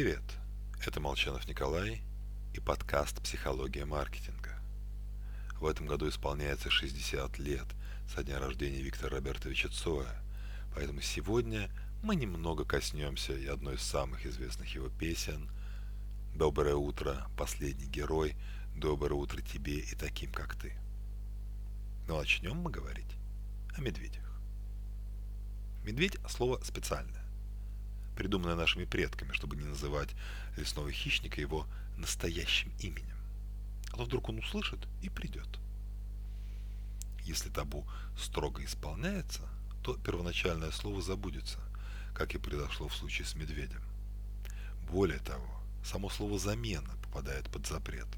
Привет, это Молчанов Николай и подкаст «Психология маркетинга». В этом году исполняется 60 лет со дня рождения Виктора Робертовича Цоя, поэтому сегодня мы немного коснемся и одной из самых известных его песен «Доброе утро, последний герой, доброе утро тебе и таким, как ты». Но начнем мы говорить о медведях. Медведь – слово специальное придуманное нашими предками, чтобы не называть лесного хищника его настоящим именем. А то вдруг он услышит и придет. Если табу строго исполняется, то первоначальное слово забудется, как и произошло в случае с медведем. Более того, само слово «замена» попадает под запрет.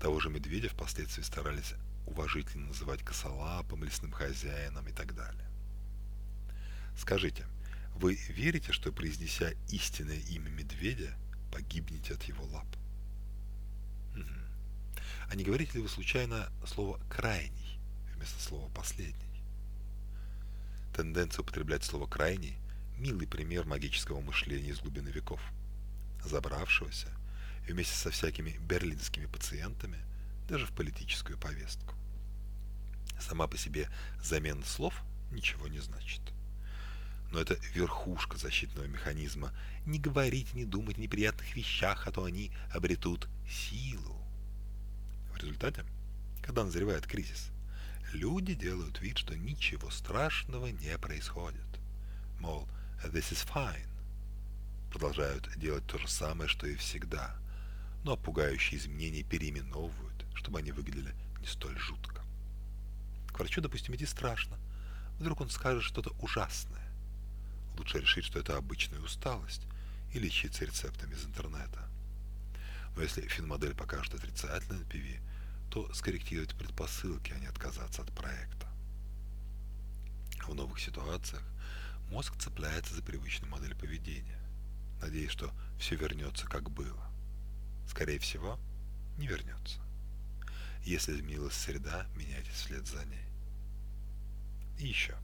Того же медведя впоследствии старались уважительно называть косолапым, лесным хозяином и так далее. Скажите, вы верите, что произнеся истинное имя медведя, погибнете от его лап? Угу. А не говорите ли вы случайно слово «крайний» вместо слова «последний»? Тенденция употреблять слово «крайний» – милый пример магического мышления из глубины веков, забравшегося вместе со всякими берлинскими пациентами даже в политическую повестку. Сама по себе замена слов ничего не значит но это верхушка защитного механизма. Не говорить, не думать о неприятных вещах, а то они обретут силу. В результате, когда назревает кризис, люди делают вид, что ничего страшного не происходит. Мол, this is fine. Продолжают делать то же самое, что и всегда, но пугающие изменения переименовывают, чтобы они выглядели не столь жутко. К врачу, допустим, идти страшно. Вдруг он скажет что-то ужасное лучше решить, что это обычная усталость и лечиться рецептами из интернета. Но если финмодель покажет отрицательный NPV, то скорректировать предпосылки, а не отказаться от проекта. В новых ситуациях мозг цепляется за привычную модель поведения, надеясь, что все вернется как было. Скорее всего, не вернется. Если изменилась среда, меняйтесь вслед за ней. И еще.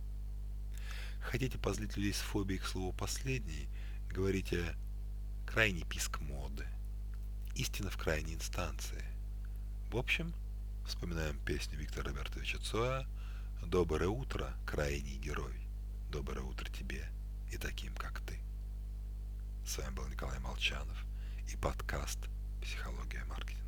Хотите позлить людей с фобией к слову «последний», говорите «крайний писк моды», «истина в крайней инстанции». В общем, вспоминаем песню Виктора Робертовича Цоя «Доброе утро, крайний герой, доброе утро тебе и таким, как ты». С вами был Николай Молчанов и подкаст «Психология маркетинга».